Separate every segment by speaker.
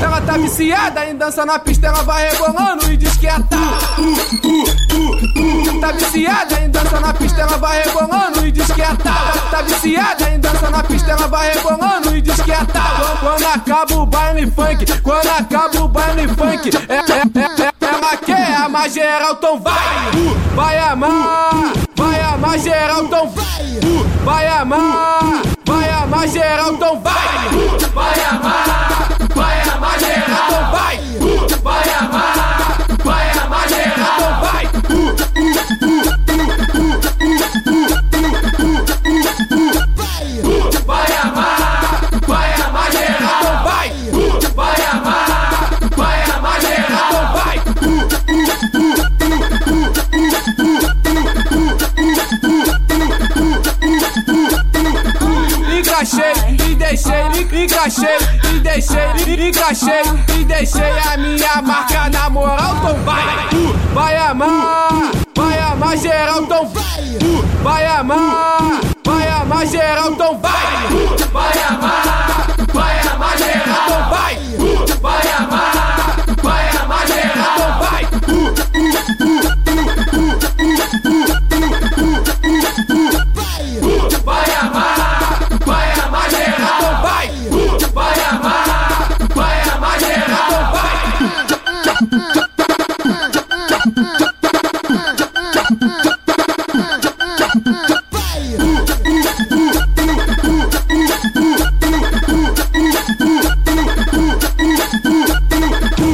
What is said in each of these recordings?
Speaker 1: Ela tá viciada em dança na pista, ela vai rebolando e diz que é tá. Tá viciada em dança na pista, ela vai rebolando e diz que é tá. Tá viciada em dança na pista, ela vai rebolando e diz que é tá. Quando acaba o baile funk, quando acaba o baile funk, é, é, é, é, ela quer amar geral, então vai, vai amar, vai amar geral, então vai, vai amar, Encaixei e deixei, encaixei e deixei, encaixei e deixei a minha marca na moral, então vai, vai amar, vai amar geral, então vai, vai amar, vai amar geral, então vai, vai amar, vai amar geral, então vai, vai amar, vai amar geral, então vai.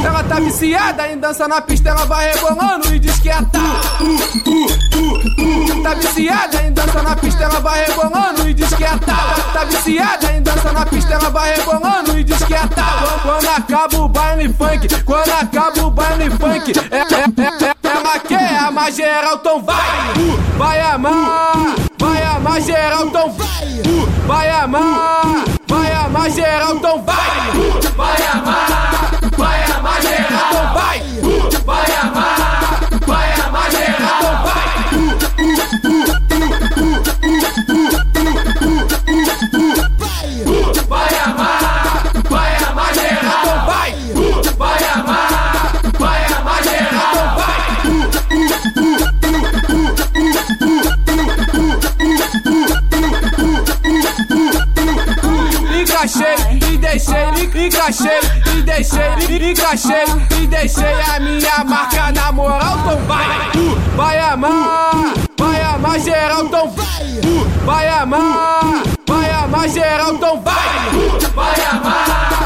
Speaker 1: Ela tá viciada em dança na pista, ela vai rebolando e diz que é tá. Tá viciada em dança na pista, ela vai rebolando e diz que é tá. Tá viciada em dança na pista, ela vai rebolando e diz que é tá. Quando acaba o baile funk, quando acaba o baile funk, é, é, é, é, ela quer amar geral, então vai, vai amar, amar geral, então vai, vai amar, vai amar geral, então vai, deixei, encaixei e deixei, encaixei e deixei a minha marca na moral, então vai, vai amar, vai amar geral, então vai, vai amar, vai amar geral, então vai, vai amar, vai amar